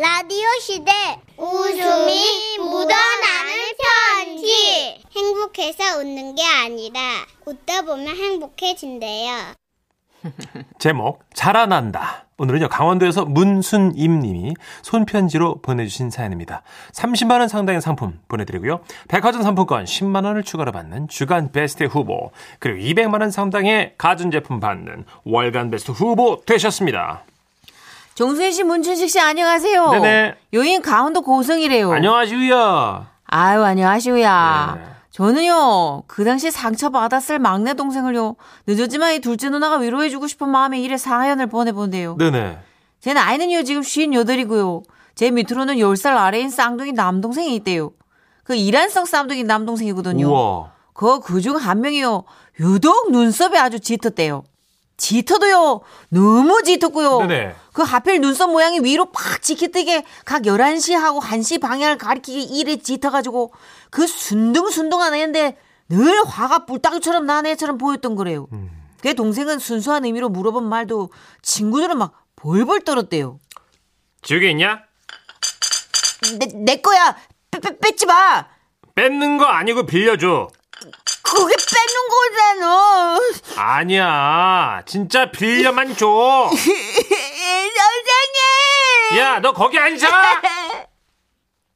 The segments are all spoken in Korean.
라디오 시대 웃음이 묻어나는 편지 행복해서 웃는 게 아니라 웃다 보면 행복해진대요. 제목 자라난다. 오늘은요 강원도에서 문순임 님이 손편지로 보내주신 사연입니다. 30만 원 상당의 상품 보내드리고요. 백화점 상품권 10만 원을 추가로 받는 주간 베스트 후보 그리고 200만 원 상당의 가전제품 받는 월간 베스트 후보 되셨습니다. 정수희 씨, 문춘식 씨, 안녕하세요. 네네. 여인 강원도 고성이래요. 안녕하시고요. 아유, 안녕하시오야. 네. 저는요, 그 당시 상처받았을 막내 동생을요, 늦었지만 이 둘째 누나가 위로해주고 싶은 마음에 이래 사연을 보내본대요. 네네. 제 나이는요, 지금 58이고요. 제 밑으로는 10살 아래인 쌍둥이 남동생이 있대요. 그 이란성 쌍둥이 남동생이거든요. 우와. 그, 그중 한 명이요, 유독 눈썹이 아주 짙었대요. 짙어도요, 너무 짙었고요. 네네. 그 하필 눈썹 모양이 위로 팍 지키뜨게 각 11시하고 1시 방향을 가리키게 이래 짙어가지고 그 순둥순둥한 애인데 늘 화가 뿔따기처럼 난 애처럼 보였던 거래요. 그 동생은 순수한 의미로 물어본 말도 친구들은 막 벌벌 떨었대요. 지우개 있냐? 내, 내 거야! 빼, 빼, 뺏지 마! 뺏는 거 아니고 빌려줘. 그게 뺏는 거잖아! 아니야. 진짜 빌려만 줘. 선생님! 야, 너 거기 앉아!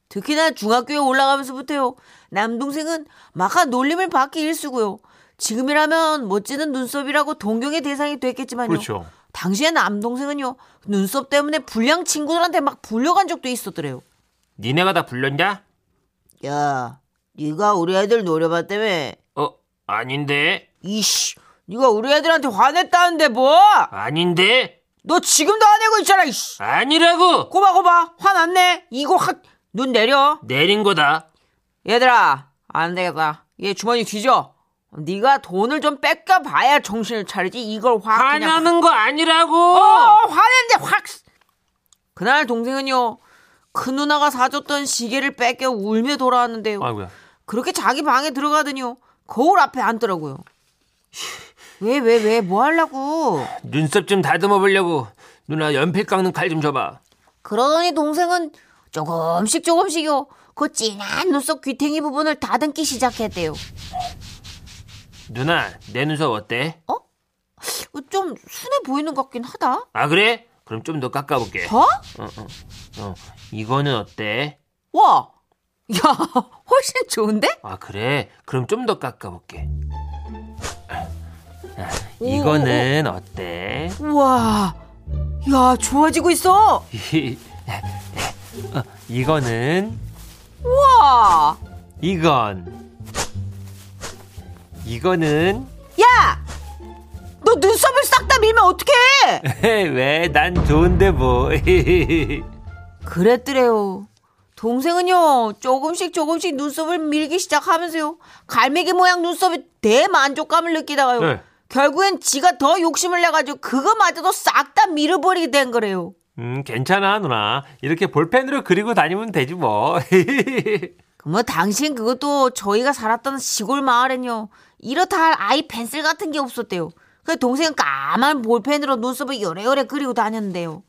특히나 중학교에 올라가면서부터요. 남동생은 막한 놀림을 받기 일쑤고요. 지금이라면 멋지는 눈썹이라고 동경의 대상이 됐겠지만요. 그렇죠. 당시에 남동생은요. 눈썹 때문에 불량 친구들한테 막 불려간 적도 있었더래요. 니네가 다 불렀냐? 야, 네가 우리 애들 노려봤다며. 어, 아닌데. 이씨, 네가 우리 애들한테 화냈다는데 뭐? 아닌데. 너 지금도 화내고 있잖아. 이씨. 아니라고. 고봐 고봐 화났네. 이거 확 눈 내려. 내린 거다. 얘들아 안 되겠다 얘 주머니 뒤져 네가 돈을 좀 뺏겨 봐야 정신을 차리지 이걸 확 화나는 거 아니라고. 어 화내는데 확 그날 동생은요 큰 누나가 사줬던 시계를 뺏겨 울며 돌아왔는데요 아이고야. 그렇게 자기 방에 들어가더니요 거울 앞에 앉더라고요 왜 왜 왜 뭐 하려고 눈썹 좀 다듬어 보려고. 누나 연필 깎는 칼 좀 줘봐. 그러더니 동생은 조금씩 조금씩요 그 진한 눈썹 귀탱이 부분을 다듬기 시작했대요 누나, 내 눈썹 어때? 어, 좀 순해 보이는 것 같긴 하다. 아 그래? 그럼 좀 더 깎아볼게. 더? 어, 어, 어. 이거는 어때? 와, 야, 훨씬 좋은데? 아 그래? 그럼 좀 더 깎아볼게. 아, 이거는 어때? 우와, 야, 좋아지고 있어. 어, 이거는 우와, 이건 이거는 야, 너 눈썹을 싹 다 밀면 어떡해? 왜 난 좋은데 뭐 그랬더래요. 동생은요, 조금씩 조금씩 눈썹을 밀기 시작하면서요, 갈매기 모양 눈썹에 대만족감을 느끼다가요. 네. 결국엔 지가 더 욕심을 내가지고 그거마저도 싹 다 밀어버리게 된 거래요. 음 괜찮아 누나 이렇게 볼펜으로 그리고 다니면 되지 뭐 뭐 당신 그것도 저희가 살았던 시골 마을엔요 이렇다 할 아이 펜슬 같은 게 없었대요. 그 동생은 까만 볼펜으로 눈썹을 요래요래 그리고 다녔는데요.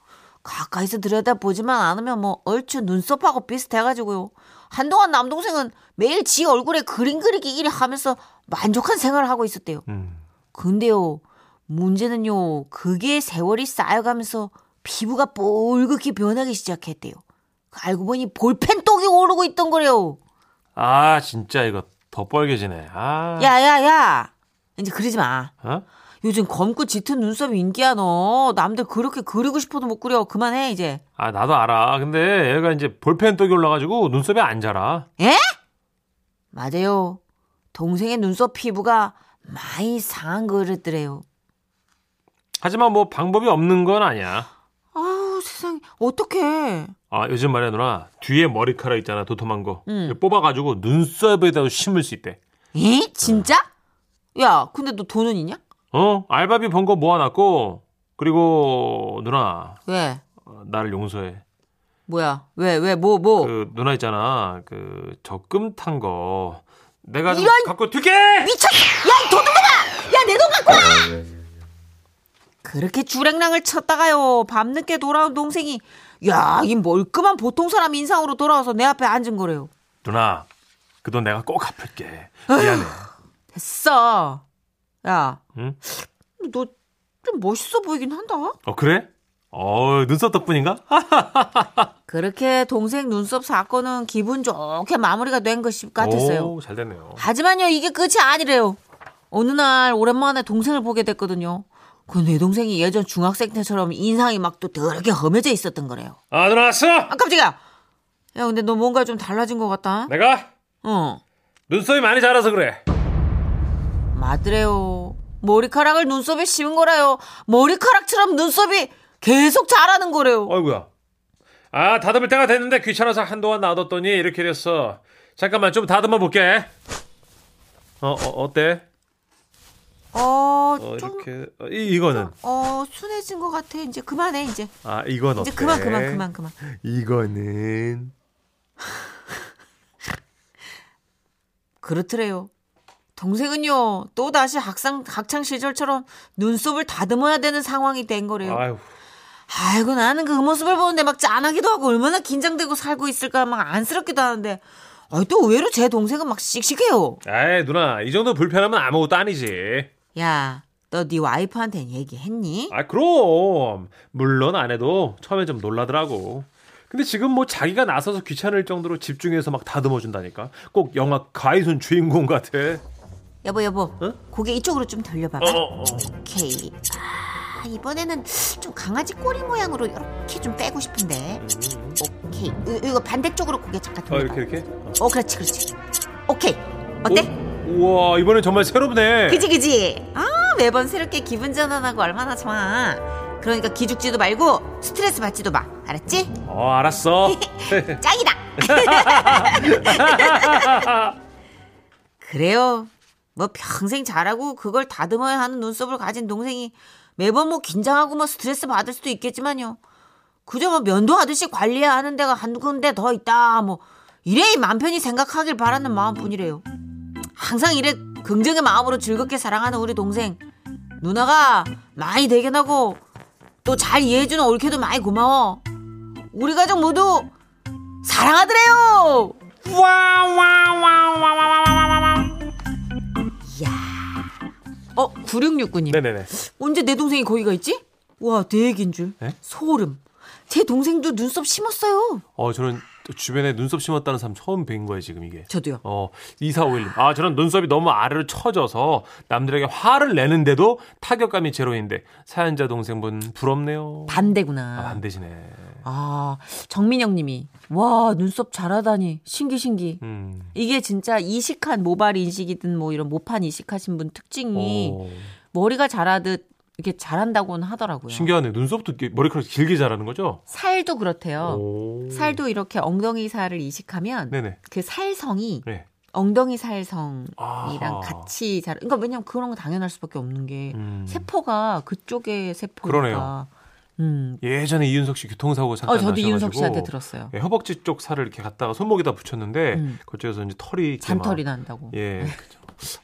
가까이서 들여다보지만 않으면 뭐 얼추 눈썹하고 비슷해가지고요. 한동안 남동생은 매일 지 얼굴에 그림 그리기 일을 하면서 만족한 생활을 하고 있었대요. 음. 근데요 문제는요 그게 세월이 쌓여가면서 피부가 뻘겋게 변하기 시작했대요. 알고 보니 볼펜 똑이 오르고 있던 거래요. 아 진짜 이거 더 빨개지네 아 야 야 야 이제 그러지 마 어? 요즘 검고 짙은 눈썹이 인기야 너. 남들 그렇게 그리고 싶어도 못 그려. 그만해 이제. 아 나도 알아. 근데 얘가 이제 볼펜 떡이 올라가지고 눈썹이 안 자라. 에? 맞아요. 동생의 눈썹 피부가 많이 상한 거랬더래요. 하지만 뭐 방법이 없는 건 아니야. 아우 세상에. 어떡해. 아 요즘 말이야 누나. 뒤에 머리카락 있잖아 도톰한 거. 응. 뽑아가지고 눈썹에다 심을 수 있대. 에? 진짜? 야 근데 너 돈은 있냐? 어 알바비 번 거 모아놨고 그리고 누나 왜? 어, 나를 용서해 뭐야 왜 왜 뭐 뭐? 그 누나 있잖아 그 적금 탄 거 내가 좀 이런- 갖고 튀게 미쳤! 야, 이 도둑놈아! 야, 내 돈 갖고 와! 그렇게 주랭랑을 쳤다가요. 밤늦게 돌아온 동생이 야, 이 멀끔한 보통 사람 인상으로 돌아와서 내 앞에 앉은 거래요. 누나, 그 돈 내가 꼭 갚을게. 미안해. 됐어. 야, 응? 너 좀 멋있어 보이긴 한다. 어, 그래? 어, 눈썹 덕분인가? 그렇게 동생 눈썹 사건은 기분 좋게 마무리가 된 것 같았어요. 오, 잘 됐네요. 하지만요, 이게 끝이 아니래요. 어느 날 오랜만에 동생을 보게 됐거든요. 그 내 동생이 예전 중학생 때처럼 인상이 막 또 더럽게 험해져 있었던 거래요. 아, 누나 왔어? 아, 깜짝이야! 야, 근데 너 뭔가 좀 달라진 것 같다. 내가 어. 눈썹이 많이 자라서 그래. 맞으래요. 머리카락을 눈썹에 심은 거라요. 머리카락처럼 눈썹이 계속 자라는 거래요. 어이구야. 아, 다듬을 때가 됐는데 귀찮아서 한동안 놔뒀더니 이렇게 됐어. 잠깐만 좀 다듬어 볼게. 어, 어 어때? 어, 어, 좀, 이렇게 어, 이 이거는 어, 순해진 것 같아. 이제 그만해, 이제. 아, 이건 어때? 이제 그만, 그만, 그만, 그만. 이거는 그렇더래요. 동생은요, 또 다시 학상, 학창 시절처럼 눈썹을 다듬어야 되는 상황이 된 거래요. 아유. 아이고, 나는 그 모습을 보는데 막 짠하기도 하고 얼마나 긴장되고 살고 있을까 막 안쓰럽기도 하는데, 아, 또 의외로 제 동생은 막 씩씩해요. 에이, 누나. 이 정도 불편하면 아무것도 아니지. 야, 너 네 와이프한테 얘기했니? 아, 그럼. 물론 안 해도 처음엔 좀 놀라더라고. 근데 지금 뭐 자기가 나서서 귀찮을 정도로 집중해서 막 다듬어 준다니까. 꼭 영화 가이순 주인공 같아. 여보, 여보, 응? 고개 이쪽으로 좀 돌려봐봐. 어, 어, 어. 오케이. 아, 이번에는 좀 강아지 꼬리 모양으로 이렇게 좀 빼고 싶은데. 오케이. 이- 이거 반대쪽으로 고개 잠깐 어, 돌려봐. 이렇게 이렇게. 어, 그렇지, 그렇지. 오케이. 어때? 오, 우와, 이번엔 정말 새롭네. 그지, 그지? 아, 매번 새롭게 기분 전환하고 얼마나 좋아. 그러니까 기죽지도 말고 스트레스 받지도 마. 알았지? 어, 알았어. 짱이다! 그래요. 뭐 평생 잘하고 그걸 다듬어야 하는 눈썹을 가진 동생이 매번 뭐 긴장하고 뭐 스트레스 받을 수도 있겠지만요. 그저 뭐 면도하듯이 관리해야 하는 데가 한두 군데 더 있다. 뭐 이래 맘 편히 생각하길 바라는 마음뿐이래요. 항상 이래 긍정의 마음으로 즐겁게 사랑하는 우리 동생 누나가 많이 대견하고 또 잘 이해해주는 올케도 많이 고마워. 우리 가족 모두 사랑하더래요. 이야. 어, 9669님. 네네네. 언제 내 동생이 거기가 있지? 와, 내 얘기인 줄. 네? 소름. 제 동생도 눈썹 심었어요. 어, 저는 또 주변에 눈썹 심었다는 사람 처음 뵌 거예요, 지금 이게. 저도요. 어, 2451님. 아, 저는 눈썹이 너무 아래로 처져서 남들에게 화를 내는데도 타격감이 제로인데 사연자 동생분 부럽네요. 반대구나. 아, 안 되시네. 아, 정민영 님이. 와, 눈썹 잘하다니. 신기, 신기. 음. 이게 진짜 이식한 모발 인식이든 뭐 이런 모판 이식하신 분 특징이 어, 머리가 자라듯 이렇게 자란다고는 하더라고요. 신기하네. 눈썹도 머리카락 길게 자라는 거죠? 살도 그렇대요. 오. 살도 이렇게 엉덩이 살을 이식하면 네네. 그 살성이 네. 엉덩이 살성이랑 아하. 같이 자라. 그러니까 왜냐면 그런 거 당연할 수밖에 없는 게 음. 세포가 그쪽의 세포니까. 그러네요. 음. 예전에 이윤석 씨 교통사고 잠깐 어, 저도 나셔가지고 이윤석 씨한테 들었어요. 예, 허벅지 쪽 살을 이렇게 갖다가 손목에다 붙였는데 음. 그쪽에서 이제 털이 잔털이 막- 난다고. 예, 그죠.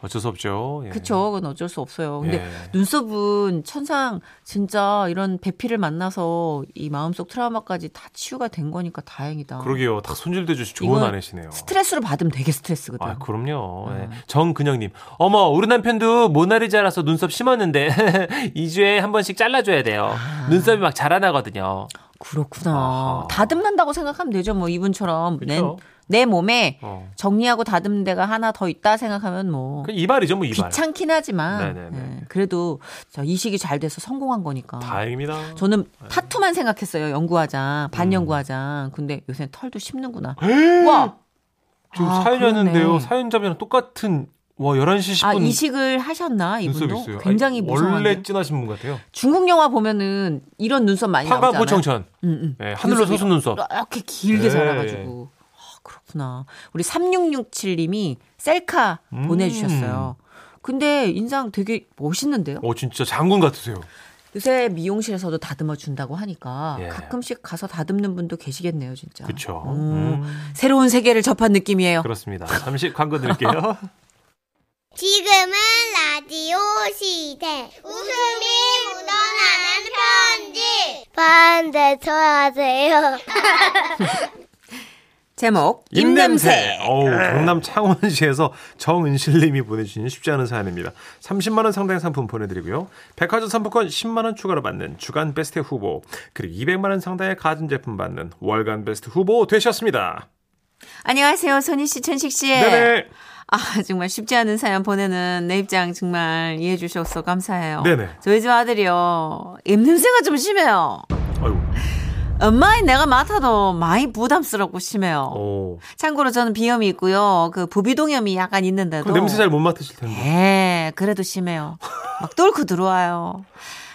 어쩔 수 없죠. 예. 그쵸. 그건 어쩔 수 없어요. 근데 예. 눈썹은 천상 진짜 이런 배피를 만나서 이 마음속 트라우마까지 다 치유가 된 거니까 다행이다. 그러게요. 딱 손질돼 주시 좋은 아내시네요. 스트레스로 받으면 되게 스트레스거든. 아, 그럼요. 음. 예. 정근영님, 어머, 우리 남편도 모나리 자 라서 눈썹 심었는데 2주에 한 번씩 잘라줘야 돼요. 아. 눈썹이 막 자라나거든요. 그렇구나. 아하. 다듬는다고 생각하면 되죠. 뭐 이분처럼 내. 내 몸에 어. 정리하고 다듬는 데가 하나 더 있다 생각하면 뭐그 이발이죠, 뭐 이발. 귀찮긴 하지만. 예, 그래도 저 이식이 잘 돼서 성공한 거니까. 다행입니다. 저는 타투만 생각했어요. 연구화장, 반연구화장. 근데 요새 털도 심는구나. 음. 와. 지금 아, 사연이 그러네. 왔는데요. 사연자분이랑 똑같은 와 11시 10분 아 이식을 하셨나 이분도? 굉장히 아니. 원래 진하신 분 같아요. 중국 영화 보면은 이런 눈썹 많이 나오잖아요. 포청천. 응, 응. 네, 하늘로 솟은 눈썹. 이렇게 길게 네. 자라가지고. 아, 그렇구나. 우리 3667님이 셀카 음. 보내주셨어요. 근데 인상 되게 멋있는데요? 어 진짜 장군 같으세요. 요새 미용실에서도 다듬어 준다고 하니까 예. 가끔씩 가서 다듬는 분도 계시겠네요, 진짜. 그렇죠. 음, 새로운 세계를 접한 느낌이에요. 그렇습니다. 잠시 광고 드릴게요. 지금은 라디오 시대. 웃음이 묻어나는 편지. 반대 쳐 하세요. 제목 입냄새. 어우, 경남 창원시에서 정은실님이 보내주신 쉽지 않은 사연입니다. 30만 원 상당의 상품 보내드리고요. 백화점 상품권 10만 원 추가로 받는 주간 베스트 후보 그리고 200만 원 상당의 가전제품 받는 월간 베스트 후보 되셨습니다. 안녕하세요, 선희 씨, 천식 씨. 네네. 아, 정말 쉽지 않은 사연 보내는 내 입장 정말 이해해 주셔서 감사해요. 네네. 저희 집 아들이요. 입냄새가 좀 심해요. 아유, 엄마인 내가 맡아도 많이 부담스럽고 심해요. 오. 참고로 저는 비염이 있고요. 그 부비동염이 약간 있는데도. 냄새 잘 못 맡으실 텐데. 예, 그래도 심해요. 막 뚫고 들어와요.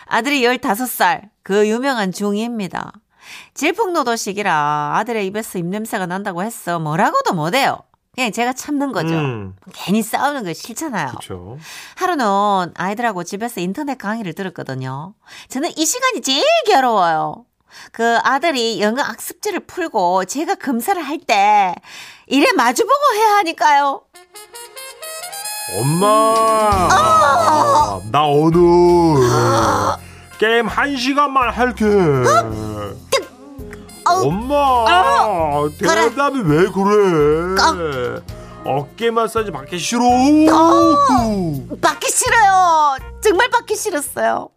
아들이 15살, 그 유명한 중2입니다. 질풍노도식이라 아들의 입에서 입냄새가 난다고 했어. 뭐라고도 못해요. 그냥 제가 참는 거죠. 음, 괜히 싸우는 거 싫잖아요. 그렇죠. 하루는 아이들하고 집에서 인터넷 강의를 들었거든요. 저는 이 시간이 제일 괴로워요. 그 아들이 영어 학습지를 풀고 제가 검사를 할 때 이래 마주보고 해야 하니까요. 엄마, 어. 나 오늘 게임 한 시간만 할게. 엄마, 대답이 왜 그래? 어 깨 마사지 받기 싫어. 받기 싫어요. 정말 받기 싫었어요.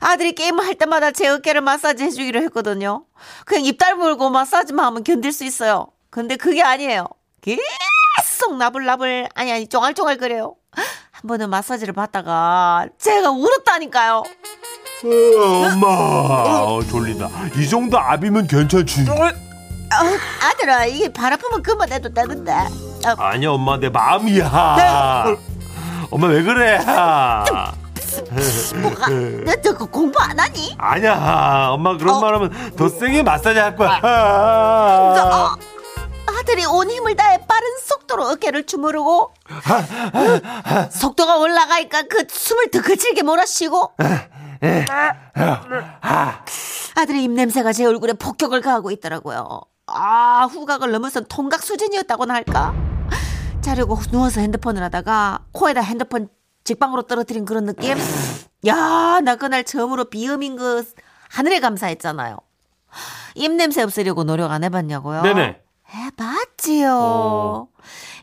아들이 게임을 할 때마다 제 어깨를 마사지 해주기로 했거든요. 그냥 입 다물고 마사지만 하면 견딜 수 있어요. 근데 그게 아니에요. 계속 나불나불 아니 아니 쫑알쫑알 그래요. 한 번은 마사지를 받다가 제가 울었다니까요. 어, 엄마, 어, 졸리다. 이 정도 압이면 괜찮지. 아, 아들아 이게 발 아프면 그만해도 되는데. 아, 아니야, 엄마, 내 마음이야. 엄마 왜 그래? 뭐가? 너저 그 공부 안 하니? 아니야, 엄마 그런 어. 말 하면 더 세게 마사지 할 거야. 어, 아들이 온 힘을 다해 빠른 속도로 어깨를 주무르고 속도가 올라가니까 그 숨을 더 거칠게 몰아쉬고 아들의 입냄새가 제 얼굴에 폭격을 가하고 있더라고요. 아 후각을 넘어선 통각 수준이었다고나 할까? 자려고 누워서 핸드폰을 하다가 코에다 핸드폰 직방으로 떨어뜨린 그런 느낌? 야, 나 그날 처음으로 비음인 그 하늘에 감사했잖아요. 입냄새 없애려고 노력 안 해봤냐고요? 네네. 해봤지요. 어.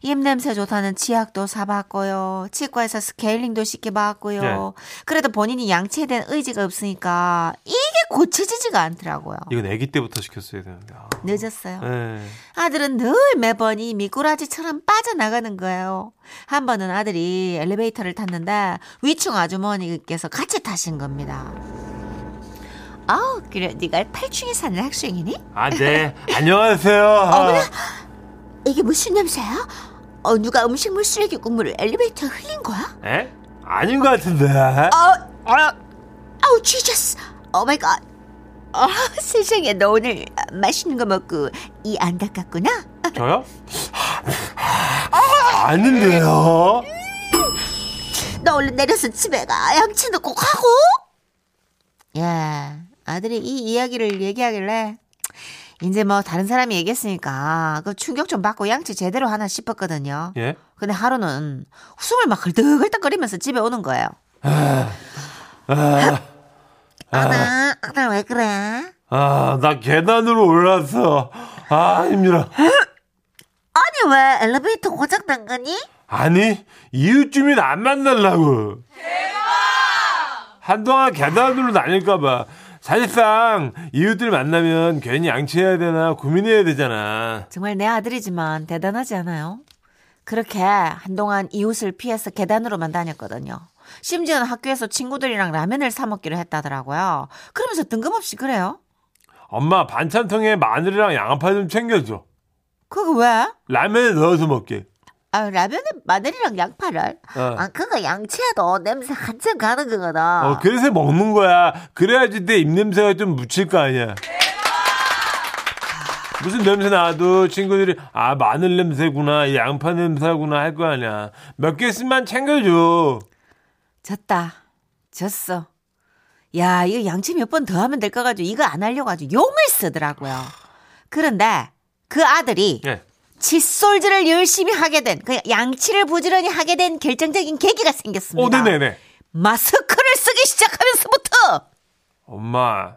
입냄새 좋다는 치약도 사봤고요. 치과에서 스케일링도 시켜봤고요. 네. 그래도 본인이 양치에 대한 의지가 없으니까 이게 고쳐지지가 않더라고요. 이건 아기 때부터 시켰어야 되는데. 아. 늦었어요. 네. 아들은 늘 매번 이 미꾸라지처럼 빠져나가는 거예요. 한 번은 아들이 엘리베이터를 탔는데 위층 아주머니께서 같이 타신 겁니다. 아우 그래 네가 8층에 사는 학생이니? 아, 네. 안녕하세요. 어머나 이게 무슨 냄새야? 어 누가 음식물 쓰레기 국물을 엘리베이터에 흘린 거야? 에? 아닌 것 같은데. 아, 아, 아우 Jesus oh my God 아, 세상에 너 오늘 맛있는 거 먹고 이 안 닦았구나? 저요? 아닌데요. 너 얼른 내려서 집에 가. 양치도 꼭 하고. 야, 아들이 이 이야기를 얘기하길래 이제 뭐 다른 사람이 얘기했으니까 그 충격 좀 받고 양치 제대로 하나 싶었거든요. 예? 근데 하루는 숨을 막 헐떡헐떡거리면서 집에 오는 거예요. 아나, 아나 왜 그래? 아, 나 계단으로 올랐어. 아, 힘들어. 아니 왜 엘리베이터 고장 난 거니? 아니, 이웃 주민 안 만나려고. 한동안 계단으로 다닐까봐. 사실상 이웃들 만나면 괜히 양치해야 되나 고민해야 되잖아. 정말 내 아들이지만 대단하지 않아요? 그렇게 한동안 이웃을 피해서 계단으로만 다녔거든요. 심지어는 학교에서 친구들이랑 라면을 사 먹기로 했다더라고요. 그러면서 뜬금없이 그래요? 엄마 반찬통에 마늘이랑 양파 좀 챙겨줘. 그거 왜? 라면에 넣어서 먹게. 아, 라면에 마늘이랑 양파를? 어. 아, 그거 양치해도 냄새 한참 가는 거거든. 어, 그래서 먹는 거야. 그래야지 내 입냄새가 좀 묻힐 거 아니야. 무슨 냄새 나도 친구들이 아 마늘 냄새구나 양파 냄새구나 할 거 아니야. 몇 개씩만 챙겨줘. 졌다. 졌어. 야, 이거 양치 몇 번 더 하면 될 거 가지고 이거 안 하려고 아주 용을 쓰더라고요. 그런데 그 아들이 예. 칫솔질을 열심히 하게 된, 그 양치를 부지런히 하게 된 결정적인 계기가 생겼습니다. 어, 네네네. 마스크를 쓰기 시작하면서부터 엄마,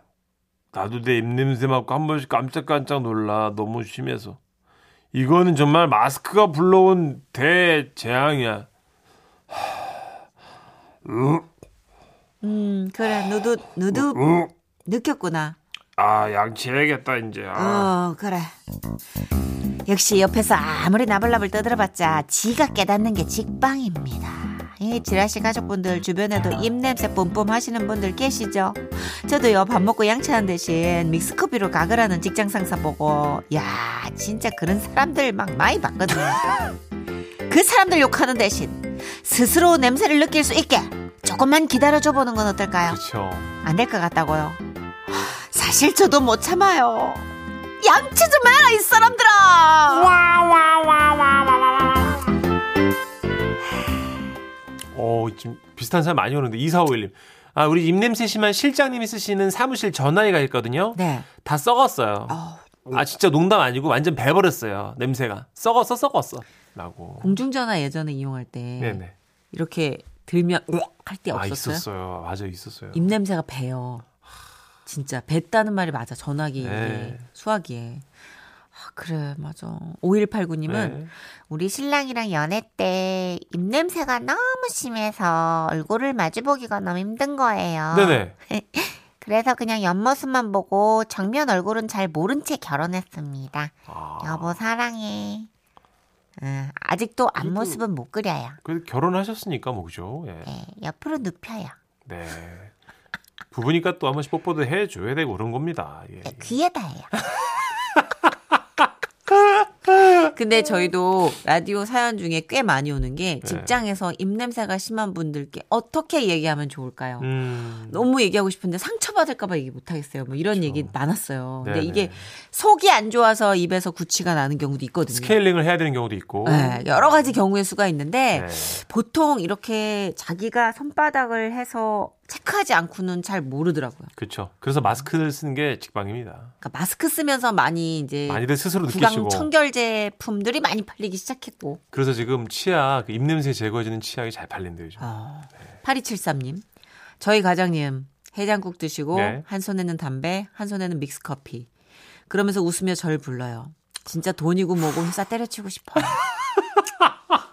나도 내 입냄새 맡고 한 번씩 깜짝깜짝 놀라. 너무 심해서. 이거는 정말 마스크가 불러온 대재앙이야. 으, 음 그래 너도 너도 으. 느꼈구나. 아, 양치해야겠다, 이제. 아. 어 그래. 역시 옆에서 아무리 나불나불 떠들어봤자 지가 깨닫는 게 직방입니다. 이 지라시 가족분들 주변에도 입냄새 뿜뿜 하시는 분들 계시죠? 저도요 밥 먹고 양치하는 대신 믹스커피로 가거라는 직장 상사 보고 야 진짜 그런 사람들 막 많이 봤거든요. 그 사람들 욕하는 대신 스스로 냄새를 느낄 수 있게 조금만 기다려줘 보는 건 어떨까요? 안 될 것 같다고요. 사실 저도 못 참아요. 양치 좀 해라 이 사람들아. 어, 지금 비슷한 사람 많이 오는데, 2451님. 아, 우리 입냄새 심한 실장님이 쓰시는 사무실 전화기가 있거든요. 네. 다 썩었어요. 아, 진짜 농담 아니고 완전 배버렸어요. 냄새가. 썩었어, 썩었어. 라고. 공중전화 예전에 이용할 때 네네. 이렇게 들면 할때 아, 없었어요? 있었어요. 맞아, 있었어요. 입 냄새가 배요. 진짜 뱉다는 말이 맞아. 전화기에 네. 수화기에. 아, 그래 맞아. 5189님은 네. 우리 신랑이랑 연애 때 입냄새가 너무 심해서 얼굴을 마주보기가 너무 힘든 거예요. 네네. 그래서 그냥 옆모습만 보고 정면 얼굴은 잘 모른 채 결혼했습니다. 아, 여보 사랑해. 음, 아직도 앞모습은 못 그려요. 그래도 결혼하셨으니까 뭐, 그죠? 예. 네, 옆으로 눕혀요. 네. 부부니까 또 한 번씩 뽀뽀도 해줘야 되고 그런 겁니다. 예. 네, 귀에다 해요. 근데 저희도 라디오 사연 중에 꽤 많이 오는 게 네. 직장에서 입냄새가 심한 분들께 어떻게 얘기하면 좋을까요? 음. 너무 얘기하고 싶은데 상처받을까봐 얘기 못하겠어요. 뭐 이런 그렇죠. 얘기 많았어요. 근데 네네. 이게 속이 안 좋아서 입에서 구취가 나는 경우도 있거든요. 스케일링을 해야 되는 경우도 있고. 네, 여러 가지 경우의 수가 있는데 네. 보통 이렇게 자기가 손바닥을 해서 체크하지 않고는 잘 모르더라고요. 그렇죠. 그래서 마스크를 쓰는 게 직방입니다. 그러니까 마스크 쓰면서 많이 이제 많이들 스스로 구강 느끼시고. 청결 제품들이 많이 팔리기 시작했고. 그래서 지금 치약, 그 입냄새 제거해주는 치약이 잘 팔린대요. 요즘. 어, 8273님. 저희 과장님 해장국 드시고 네. 한 손에는 담배, 한 손에는 믹스 커피. 그러면서 웃으며 절 불러요. 진짜 돈이고 뭐고 회사 때려치고 싶어요.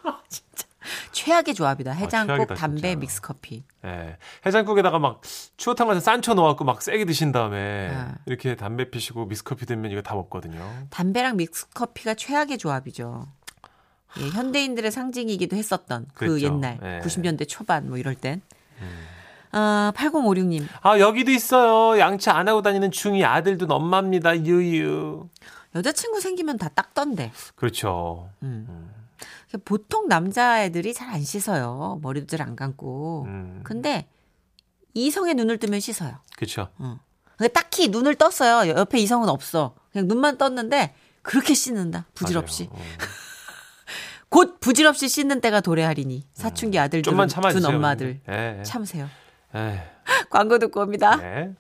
최악의 조합이다. 해장국, 아, 담배. 믹스 커피. 예. 해장국에다가 막 추어탕 같은 산초 넣어갖고 막 세게 드신 다음에 네. 이렇게 담배 피시고 미스커피 들면 이거 다 먹거든요. 담배랑 믹스 커피가 최악의 조합이죠. 예, 현대인들의 상징이기도 했었던 그 그랬죠. 옛날 예. 90년대 초반 뭐 이럴 땐. 아, 8056님. 아, 여기도 있어요. 양치 안 하고 다니는 중이 아들도 엄마입니다. 유유. 여자친구 생기면 다 닦던데. 그렇죠. 보통 남자애들이 잘 안 씻어요. 머리도 잘 안 감고. 음. 근데 이성의 눈을 뜨면 씻어요. 그렇죠. 근데 딱히 눈을 떴어요. 옆에 이성은 없어. 그냥 눈만 떴는데 그렇게 씻는다. 부질없이. 어. 곧 부질없이 씻는 때가 도래하리니. 사춘기 좀만 참아주세요. 둔 엄마들 예. 예. 참으세요. 에이, 광고 듣고 옵니다. 네.